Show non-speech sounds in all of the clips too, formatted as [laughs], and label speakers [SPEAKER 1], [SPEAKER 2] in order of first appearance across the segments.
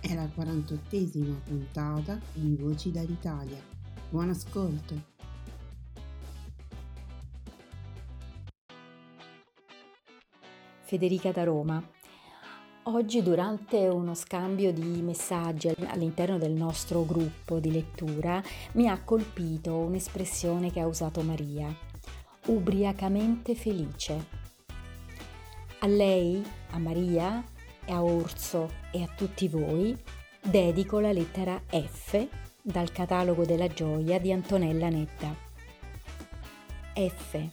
[SPEAKER 1] è la 48esima puntata di Voci dall'Italia. Buon ascolto!
[SPEAKER 2] Federica da Roma. Oggi durante uno scambio di messaggi all'interno del nostro gruppo di lettura mi ha colpito un'espressione che ha usato Maria, ubriacamente felice. A lei, a Maria, a Orso e a tutti voi dedico la lettera F dal catalogo della gioia di Antonella Netta. F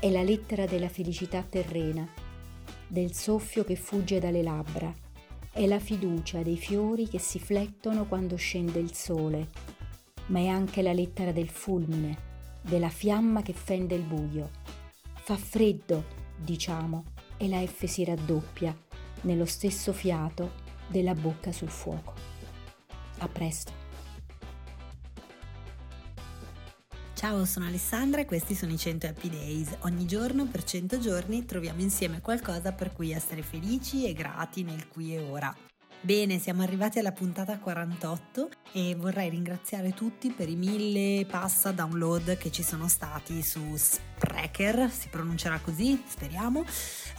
[SPEAKER 2] è la lettera della felicità terrena, del soffio che fugge dalle labbra, è la fiducia dei fiori che si flettono quando scende il sole, ma è anche la lettera del fulmine, della fiamma che fende il buio. Fa freddo, diciamo, e la F si raddoppia nello stesso fiato della bocca sul fuoco. A presto.
[SPEAKER 3] Ciao, sono Alessandra e questi sono i 100 Happy Days. Ogni giorno per 100 giorni troviamo insieme qualcosa per cui essere felici e grati nel qui e ora. Bene, siamo arrivati alla puntata 48 e vorrei ringraziare tutti per i mille passa download che ci sono stati su Sprecher, si pronuncerà così, speriamo.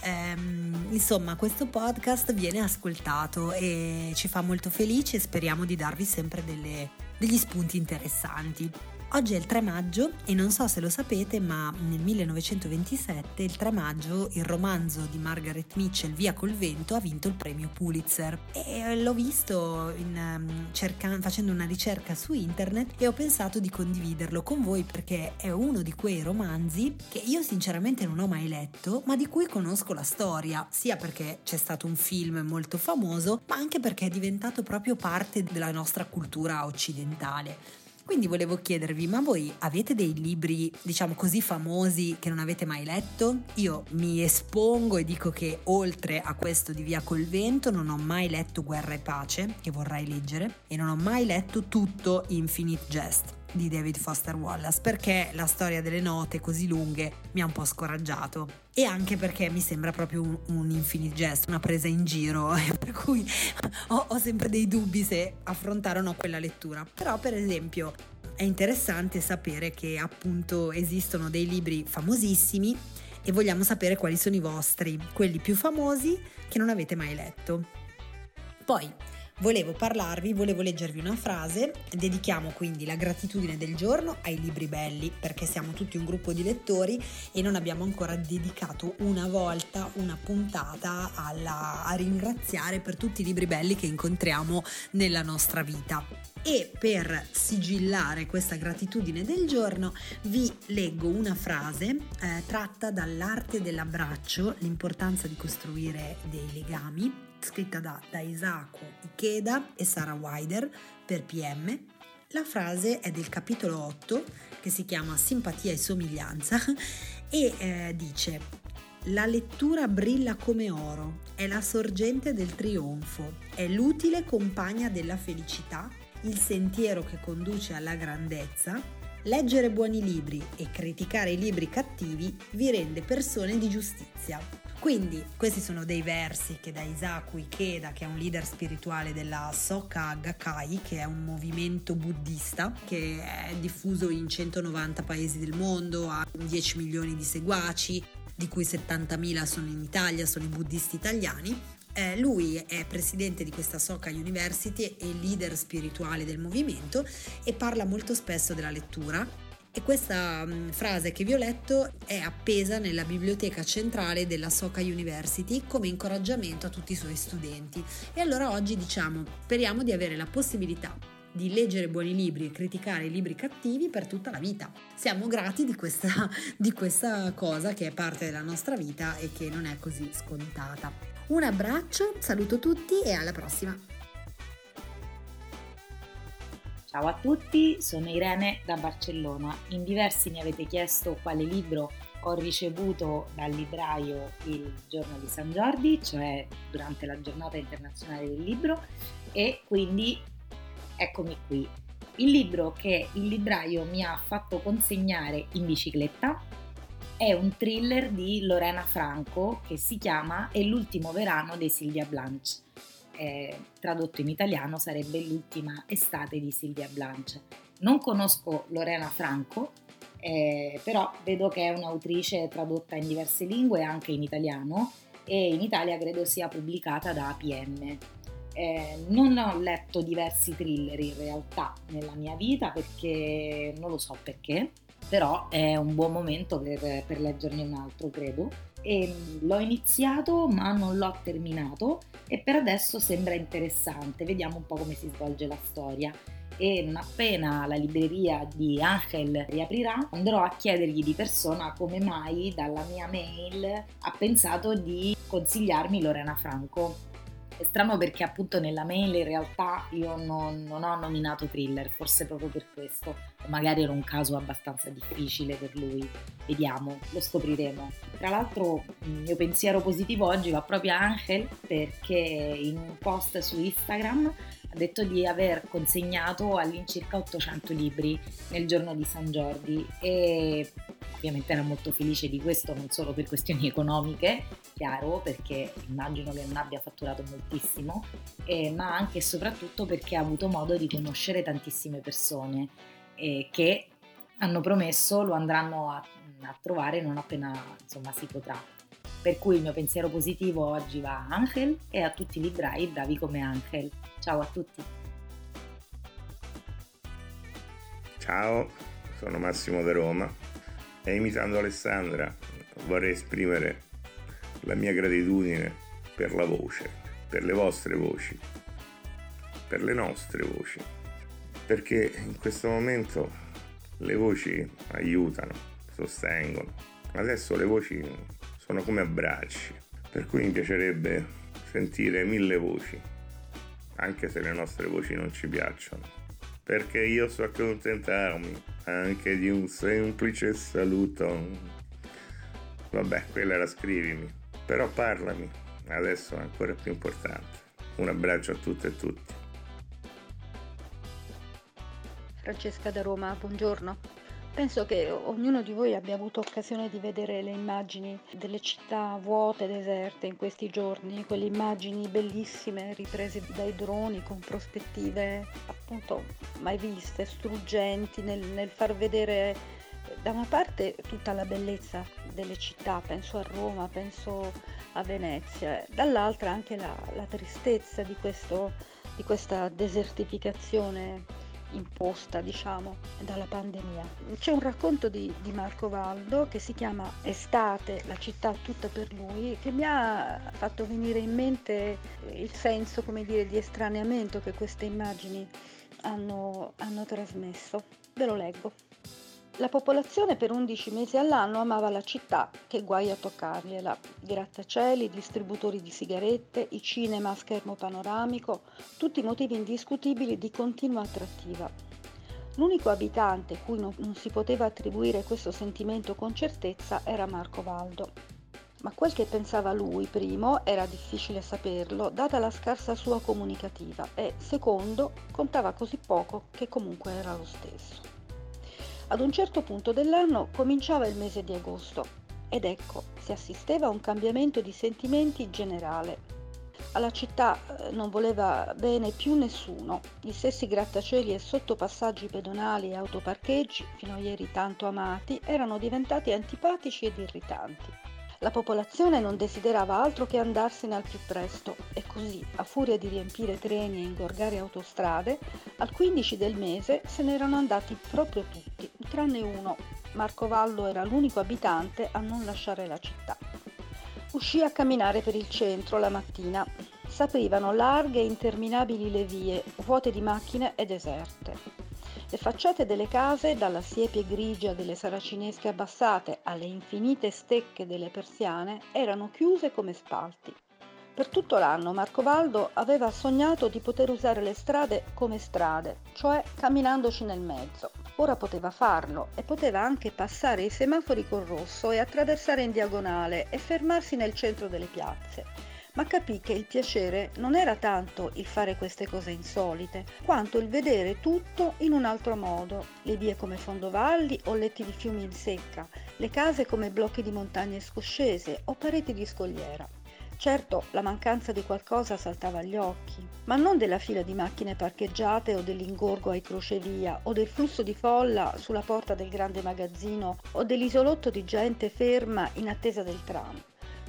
[SPEAKER 3] Ehm, insomma, questo podcast viene ascoltato e ci fa molto felici e speriamo di darvi sempre delle, degli spunti interessanti. Oggi è il 3 maggio e non so se lo sapete, ma nel 1927, il 3 maggio, il romanzo di Margaret Mitchell, Via col vento, ha vinto il premio Pulitzer. E l'ho visto in, um, cerca- facendo una ricerca su internet e ho pensato di condividerlo con voi perché è uno di quei romanzi che io sinceramente non ho mai letto, ma di cui conosco la storia, sia perché c'è stato un film molto famoso, ma anche perché è diventato proprio parte della nostra cultura occidentale. Quindi volevo chiedervi, ma voi avete dei libri, diciamo così, famosi che non avete mai letto? Io mi espongo e dico che oltre a questo di Via col vento non ho mai letto Guerra e pace, che vorrei leggere, e non ho mai letto tutto Infinite Jest di David Foster Wallace perché la storia delle note così lunghe mi ha un po' scoraggiato e anche perché mi sembra proprio un, un infinite gesto, una presa in giro [laughs] per cui ho, ho sempre dei dubbi se affrontare o no quella lettura però per esempio è interessante sapere che appunto esistono dei libri famosissimi e vogliamo sapere quali sono i vostri, quelli più famosi che non avete mai letto. Poi Volevo parlarvi, volevo leggervi una frase, dedichiamo quindi la gratitudine del giorno ai libri belli perché siamo tutti un gruppo di lettori e non abbiamo ancora dedicato una volta una puntata alla, a ringraziare per tutti i libri belli che incontriamo nella nostra vita. E per sigillare questa gratitudine del giorno vi leggo una frase eh, tratta dall'arte dell'abbraccio, l'importanza di costruire dei legami scritta da, da Isako Ikeda e Sarah Wider per PM. La frase è del capitolo 8 che si chiama Simpatia e somiglianza [laughs] e eh, dice la lettura brilla come oro, è la sorgente del trionfo, è l'utile compagna della felicità, il sentiero che conduce alla grandezza. Leggere buoni libri e criticare i libri cattivi vi rende persone di giustizia. Quindi questi sono dei versi che da Isaku Ikeda, che è un leader spirituale della Soka Gakkai, che è un movimento buddista che è diffuso in 190 paesi del mondo, ha 10 milioni di seguaci, di cui 70.000 sono in Italia, sono i buddisti italiani. Eh, lui è presidente di questa Soka University e leader spirituale del movimento e parla molto spesso della lettura e questa mh, frase che vi ho letto è appesa nella biblioteca centrale della Soka University come incoraggiamento a tutti i suoi studenti. E allora oggi diciamo, speriamo di avere la possibilità di leggere buoni libri e criticare i libri cattivi per tutta la vita. Siamo grati di questa, [laughs] di questa cosa che è parte della nostra vita e che non è così scontata. Un abbraccio, saluto tutti e alla prossima!
[SPEAKER 4] Ciao a tutti, sono Irene da Barcellona. In diversi mi avete chiesto quale libro ho ricevuto dal libraio il giorno di San Giordi, cioè durante la giornata internazionale del libro, e quindi eccomi qui. Il libro che il libraio mi ha fatto consegnare in bicicletta è un thriller di Lorena Franco che si chiama È l'ultimo verano di Silvia Blanche eh, tradotto in italiano sarebbe L'ultima estate di Silvia Blanche. Non conosco Lorena Franco, eh, però vedo che è un'autrice tradotta in diverse lingue, anche in italiano, e in Italia credo sia pubblicata da APM. Eh, non ho letto diversi thriller in realtà nella mia vita perché non lo so perché, però è un buon momento per, per leggerne un altro, credo e l'ho iniziato ma non l'ho terminato e per adesso sembra interessante, vediamo un po' come si svolge la storia e non appena la libreria di Angel riaprirà andrò a chiedergli di persona come mai dalla mia mail ha pensato di consigliarmi Lorena Franco è strano perché appunto nella mail in realtà io non, non ho nominato thriller, forse proprio per questo, o magari era un caso abbastanza difficile per lui. Vediamo, lo scopriremo. Tra l'altro il mio pensiero positivo oggi va proprio a Angel perché in un post su Instagram ha detto di aver consegnato all'incirca 800 libri nel giorno di San Giordi e ovviamente era molto felice di questo non solo per questioni economiche, chiaro, perché immagino che non abbia fatturato moltissimo, eh, ma anche e soprattutto perché ha avuto modo di conoscere tantissime persone eh, che hanno promesso lo andranno a, a trovare non appena insomma, si potrà. Per cui il mio pensiero positivo oggi va a Angel e a tutti i librai bravi come Angel. Ciao a tutti.
[SPEAKER 5] Ciao, sono Massimo da Roma e imitando Alessandra vorrei esprimere la mia gratitudine per la voce, per le vostre voci, per le nostre voci, perché in questo momento le voci aiutano, sostengono. Adesso le voci sono come abbracci, per cui mi piacerebbe sentire mille voci, anche se le nostre voci non ci piacciono, perché io so accontentarmi anche di un semplice saluto. Vabbè, quella era scrivimi, però parlami, adesso è ancora più importante. Un abbraccio a tutte e tutti.
[SPEAKER 6] Francesca da Roma, buongiorno. Penso che ognuno di voi abbia avuto occasione di vedere le immagini delle città vuote, deserte in questi giorni, quelle immagini bellissime riprese dai droni con prospettive appunto mai viste, struggenti nel, nel far vedere da una parte tutta la bellezza delle città, penso a Roma, penso a Venezia, dall'altra anche la, la tristezza di, questo, di questa desertificazione imposta, diciamo, dalla pandemia. C'è un racconto di, di, Marco Valdo che si chiama Estate, la città tutta per lui, che mi ha fatto venire in mente il senso, come dire, di estraneamento che queste immagini hanno, hanno trasmesso. Ve lo leggo. La popolazione per 11 mesi all'anno amava la città, che guai a toccargliela. Grattacieli, distributori di sigarette, i cinema a schermo panoramico, tutti motivi indiscutibili di continua attrattiva. L'unico abitante cui non, non si poteva attribuire questo sentimento con certezza era Marco Valdo. Ma quel che pensava lui, primo, era difficile saperlo, data la scarsa sua comunicativa, e secondo, contava così poco che comunque era lo stesso. Ad un certo punto dell'anno cominciava il mese di agosto. ed ecco, si assisteva a un cambiamento di sentimenti generale. Alla città eh, non voleva bene più nessuno. Gli stessi grattacieli e sottopassaggi pedonali e autoparcheggi, fino a ieri tanto amati, erano diventati antipatici ed irritanti. La popolazione non desiderava altro che andarsene al più presto e così, a furia di riempire treni e ingorgare autostrade, al 15 del mese se n'erano andati proprio tutti, tranne uno. Marco Vallo era l'unico abitante a non lasciare la città. Uscì a camminare per il centro la mattina. S'aprivano larghe e interminabili le vie, vuote di macchine e deserte. Le facciate delle case, dalla siepe grigia delle saracinesche abbassate alle infinite stecche delle persiane, erano chiuse come spalti. Per tutto l'anno Marcovaldo aveva sognato di poter usare le strade come strade, cioè camminandoci nel mezzo. Ora poteva farlo e poteva anche passare i semafori col rosso e attraversare in diagonale e fermarsi nel centro delle piazze ma capì che il piacere non era tanto il fare queste cose insolite, quanto il vedere tutto in un altro modo, le vie come fondovalli o letti di fiumi in secca, le case come blocchi di montagne scoscese o pareti di scogliera. Certo, la mancanza di qualcosa saltava agli occhi, ma non della fila di macchine parcheggiate o dell'ingorgo ai crocevia o del flusso di folla sulla porta del grande magazzino o dell'isolotto di gente ferma in attesa del tram.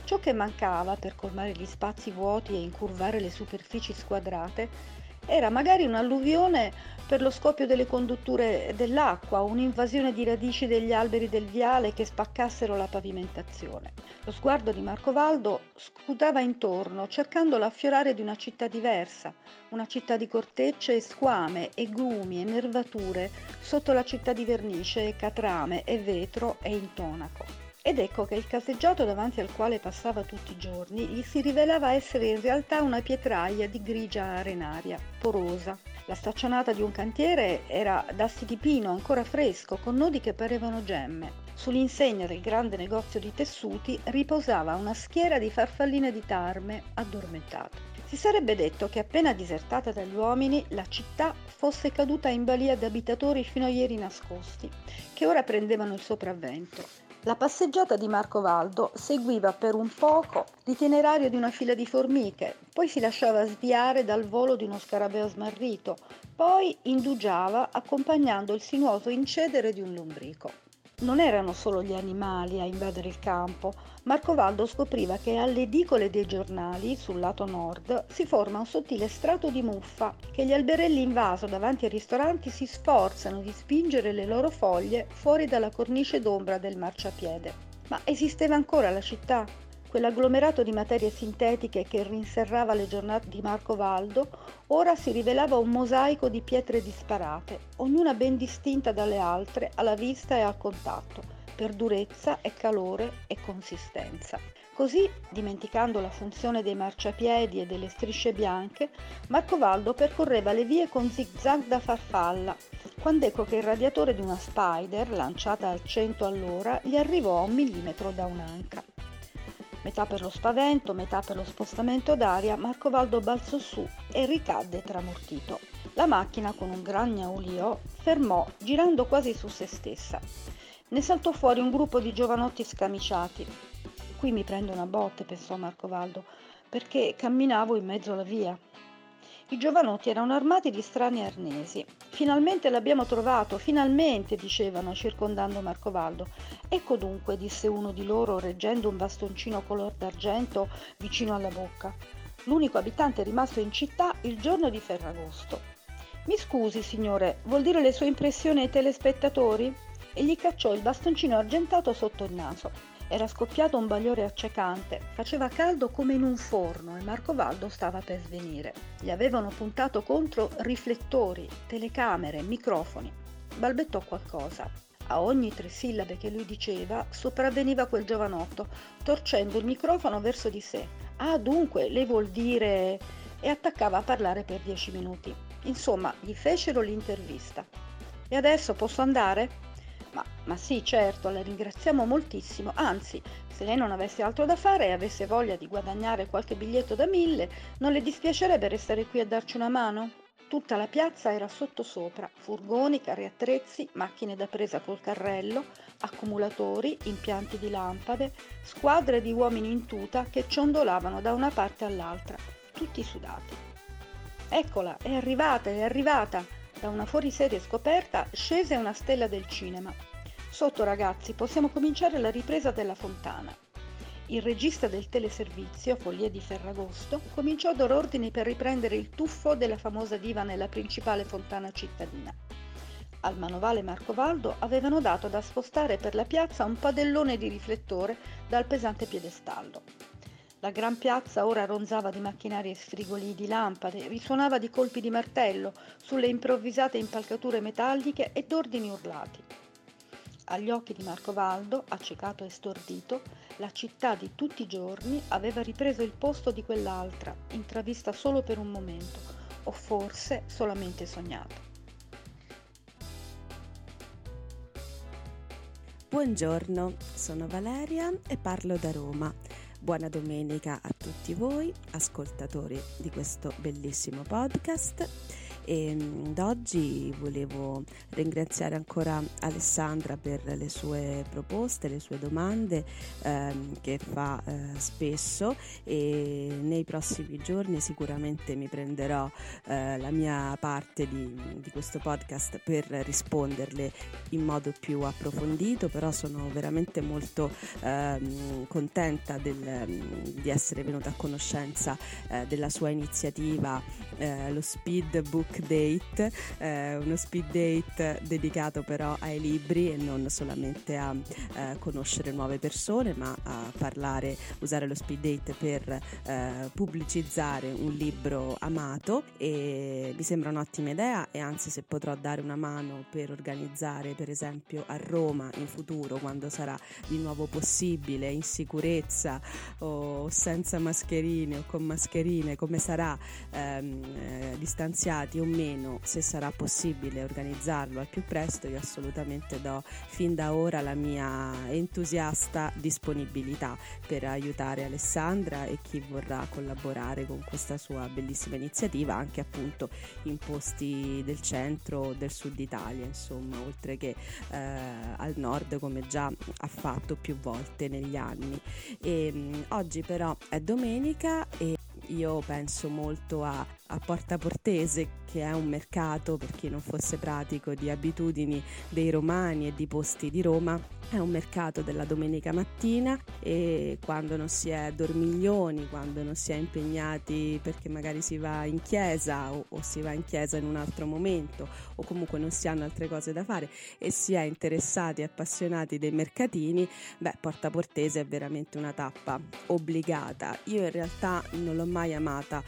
[SPEAKER 6] Ciò che mancava per colmare gli spazi vuoti e incurvare le superfici squadrate era magari un'alluvione per lo scoppio delle condutture dell'acqua un'invasione di radici degli alberi del viale che spaccassero la pavimentazione. Lo sguardo di Marco Valdo scrutava intorno, cercando l'affiorare di una città diversa, una città di cortecce e squame e grumi e nervature sotto la città di vernice e catrame e vetro e intonaco. Ed ecco che il caseggiato davanti al quale passava tutti i giorni gli si rivelava essere in realtà una pietraia di grigia arenaria, porosa. La staccionata di un cantiere era d'asti di pino ancora fresco, con nodi che parevano gemme. Sull'insegna del grande negozio di tessuti riposava una schiera di farfalline di tarme addormentate. Si sarebbe detto che appena disertata dagli uomini, la città fosse caduta in balia di abitatori fino a ieri nascosti, che ora prendevano il sopravvento. La passeggiata di Marco Valdo seguiva per un poco l'itinerario di una fila di formiche, poi si lasciava sviare dal volo di uno scarabeo smarrito, poi indugiava accompagnando il sinuoso incedere di un lombrico. Non erano solo gli animali a invadere il campo, Marcovaldo scopriva che alle edicole dei giornali, sul lato nord, si forma un sottile strato di muffa che gli alberelli in vaso davanti ai ristoranti si sforzano di spingere le loro foglie fuori dalla cornice d'ombra del marciapiede. Ma esisteva ancora la città? Quell'agglomerato di materie sintetiche che rinserrava le giornate di Marco Valdo ora si rivelava un mosaico di pietre disparate, ognuna ben distinta dalle altre alla vista e al contatto, per durezza e calore e consistenza. Così, dimenticando la funzione dei marciapiedi e delle strisce bianche, Marco Valdo percorreva le vie con zigzag da farfalla, quando ecco che il radiatore di una Spider, lanciata al 100 all'ora, gli arrivò a un millimetro da un'anca metà per lo spavento, metà per lo spostamento d'aria, Marcovaldo balzò su e ricadde tramortito. La macchina, con un gran gnaulio, fermò, girando quasi su se stessa. Ne saltò fuori un gruppo di giovanotti scamiciati. Qui mi prendo una botte, pensò Marcovaldo, perché camminavo in mezzo alla via. I giovanotti erano armati di strani arnesi. Finalmente l'abbiamo trovato, finalmente, dicevano, circondando Marcovaldo. Ecco dunque, disse uno di loro, reggendo un bastoncino color d'argento vicino alla bocca. L'unico abitante rimasto in città il giorno di Ferragosto. Mi scusi, signore, vuol dire le sue impressioni ai telespettatori? E gli cacciò il bastoncino argentato sotto il naso. Era scoppiato un bagliore accecante, faceva caldo come in un forno e Marcovaldo stava per svenire. Gli avevano puntato contro riflettori, telecamere, microfoni. Balbettò qualcosa. A ogni tre sillabe che lui diceva sopravveniva quel giovanotto, torcendo il microfono verso di sé. Ah, dunque, lei vuol dire... e attaccava a parlare per dieci minuti. Insomma, gli fecero l'intervista. E adesso posso andare? Ma, ma sì, certo, la ringraziamo moltissimo. Anzi, se lei non avesse altro da fare e avesse voglia di guadagnare qualche biglietto da mille, non le dispiacerebbe restare qui a darci una mano? Tutta la piazza era sottosopra, furgoni, carri attrezzi, macchine da presa col carrello, accumulatori, impianti di lampade, squadre di uomini in tuta che ciondolavano da una parte all'altra, tutti sudati. Eccola, è arrivata, è arrivata! Da una fuoriserie scoperta scese una stella del cinema. Sotto ragazzi, possiamo cominciare la ripresa della fontana. Il regista del teleservizio, Foglie di Ferragosto, cominciò a dar ordini per riprendere il tuffo della famosa diva nella principale fontana cittadina. Al manovale Marcovaldo avevano dato da spostare per la piazza un padellone di riflettore dal pesante piedestallo. La gran piazza ora ronzava di macchinari e sfrigoli di lampade, risuonava di colpi di martello sulle improvvisate impalcature metalliche e d'ordini urlati. Agli occhi di Marcovaldo, accecato e stordito, la città di tutti i giorni aveva ripreso il posto di quell'altra, intravista solo per un momento, o forse solamente sognata.
[SPEAKER 7] Buongiorno, sono Valeria e parlo da Roma. Buona domenica a tutti voi, ascoltatori di questo bellissimo podcast e mm, oggi volevo ringraziare ancora Alessandra per le sue proposte, le sue domande ehm, che fa eh, spesso. E nei prossimi giorni sicuramente mi prenderò eh, la mia parte di, di, questo podcast per risponderle in modo più approfondito, però sono veramente molto ehm, contenta del, di essere venuta a conoscenza eh, della sua iniziativa, eh, lo Speed Book book date, eh, uno speed date dedicato però ai libri e non solamente a eh, conoscere nuove persone, ma a parlare, usare lo speed date per eh, pubblicizzare un libro amato. E mi sembra un'ottima idea e anzi se potrò dare una mano per organizzare per esempio a Roma in futuro quando sarà di nuovo possibile in sicurezza o senza mascherine o con mascherine come sarà ehm, eh, distanziati o meno, se sarà possibile organizzarlo al più presto, io assolutamente do fin da ora la mia entusiasta disponibilità per aiutare Alessandra e chi vorrà collaborare con questa sua bellissima iniziativa, anche appunto in posti del centro del sud Italia, insomma, oltre che eh, al nord come già ha fatto più volte negli anni. E, mh, oggi però è domenica e io penso molto a, a Porta Portese, che è un mercato, per chi non fosse pratico, di abitudini dei romani e di posti di Roma. È un mercato della domenica mattina e quando non si è dormiglioni, quando non si è impegnati perché magari si va in chiesa o, o si va in chiesa in un altro momento o comunque non si hanno altre cose da fare e si è interessati e appassionati dei mercatini, beh, Porta Portese è veramente una tappa obbligata. Io in realtà non l'ho mai amata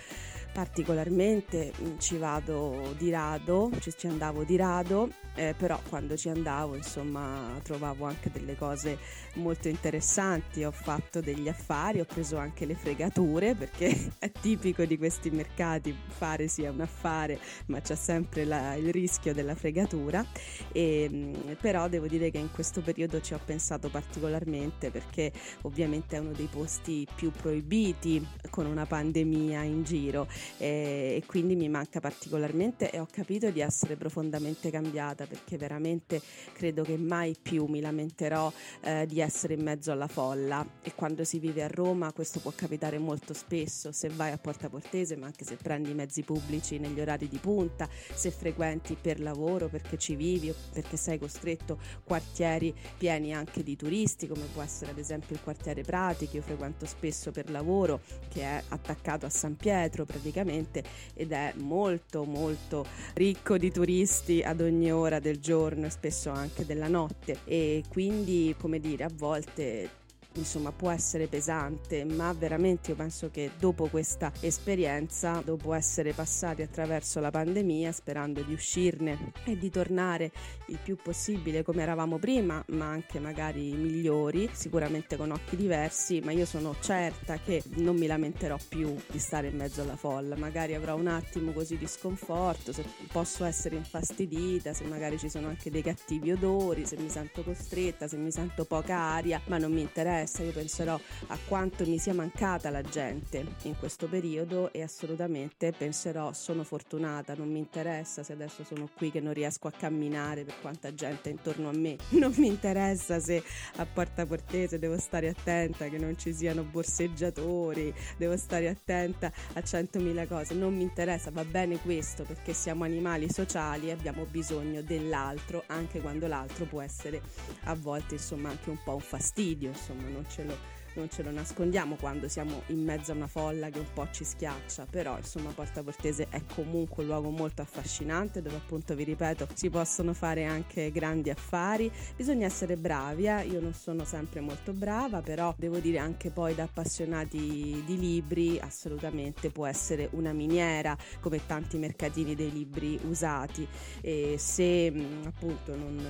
[SPEAKER 7] particolarmente ci vado di rado, ci, andavo di rado, eh, però quando ci andavo insomma trovavo anche delle cose molto interessanti, ho fatto degli affari, ho preso anche le fregature perché [laughs] è tipico di questi mercati fare sia un affare ma c'è sempre la, il rischio della fregatura, e, mm, però devo dire che in questo periodo ci ho pensato particolarmente perché ovviamente è uno dei posti più proibiti con una pandemia in giro. E, e quindi mi manca particolarmente e ho capito di essere profondamente cambiata perché veramente credo che mai più mi lamenterò eh, di essere in mezzo alla folla. E quando si vive a Roma questo può capitare molto spesso. Se vai a Porta Portese ma anche se prendi i mezzi pubblici negli orari di punta, se frequenti per lavoro perché ci vivi o perché sei costretto quartieri pieni anche di turisti come può essere ad esempio il quartiere Prati che io frequento spesso per lavoro che è attaccato a San Pietro praticamente ed è molto molto ricco di turisti ad ogni ora del giorno e spesso anche della notte. E quindi come dire a volte insomma può essere pesante, ma veramente io penso che dopo questa esperienza, dopo essere passati attraverso la pandemia, sperando di uscirne e di tornare il più possibile come eravamo prima, ma anche magari migliori, sicuramente con occhi diversi, ma io sono certa che non mi lamenterò più di stare in mezzo alla folla, magari avrò un attimo così di sconforto, se posso essere infastidita, se magari ci sono anche dei cattivi odori, se mi sento costretta, se mi sento poca aria, ma non mi interessa interessa, io penserò a quanto mi sia mancata la gente in questo periodo e assolutamente penserò sono fortunata, non mi interessa se adesso sono qui che non riesco a camminare per quanta gente è intorno a me, [laughs] non mi interessa se a Porta Portese devo stare attenta che non ci siano borseggiatori, devo stare attenta a centomila cose, non mi interessa, va bene questo perché siamo animali sociali e abbiamo bisogno dell'altro anche quando l'altro può essere a volte insomma anche un po' un fastidio, insomma non ce lo non ce lo nascondiamo quando siamo in mezzo a una folla che un po' ci schiaccia, però insomma Porta Portese è comunque un luogo molto affascinante dove appunto vi ripeto si possono fare anche grandi affari, bisogna essere bravi, eh? io non sono sempre molto brava, però devo dire anche poi da appassionati di libri assolutamente può essere una miniera come tanti mercatini dei libri usati e se mm, appunto non,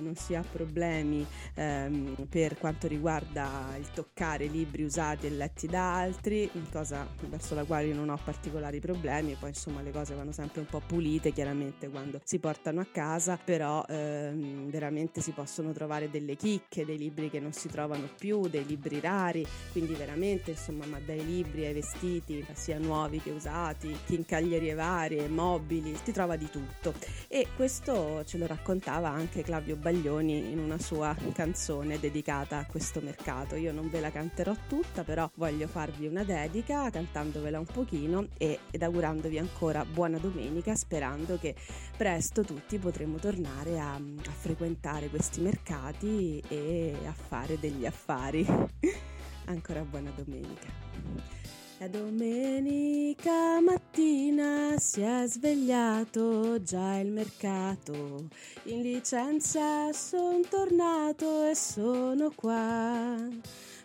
[SPEAKER 7] non si ha problemi ehm, per quanto riguarda il toccare cercare libri usati e letti da altri, cosa verso la quale non ho particolari problemi, poi insomma le cose vanno sempre un po' pulite chiaramente quando si portano a casa, però ehm, veramente si possono trovare delle chicche, dei libri che non si trovano più, dei libri rari, quindi veramente insomma ma dai libri ai vestiti, sia nuovi che usati, chincaglierie varie, mobili, si trova di tutto e questo ce lo raccontava anche Claudio Baglioni in una sua canzone dedicata a questo mercato. Io non ve la canterò tutta, però voglio farvi una dedica cantandovela un pochino e, ed augurandovi ancora buona domenica, sperando che presto tutti potremo tornare a, a frequentare questi mercati e a fare degli affari. [laughs] ancora buona domenica. La domenica mattina si è svegliato già il mercato. In licenza son tornato e sono qua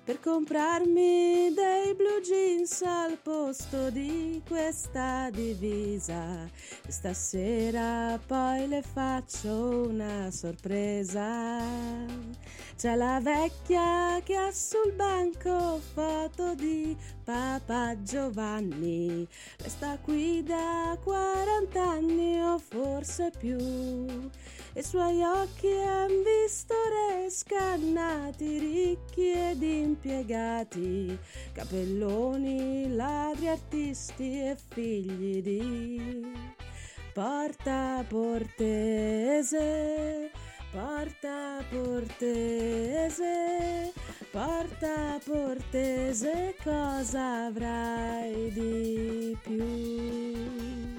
[SPEAKER 7] per comprarmi dei blue jeans al posto di questa divisa. Stasera poi le faccio una sorpresa. C'è la vecchia che ha sul banco foto di Papa Giovanni. Sta qui da 40 anni o forse più. E i suoi occhi han visto re scannati, ricchi ed impiegati, capelloni, ladri, artisti e figli di Porta Portese. Porta Portese, Porta Portese, cosa avrai di più?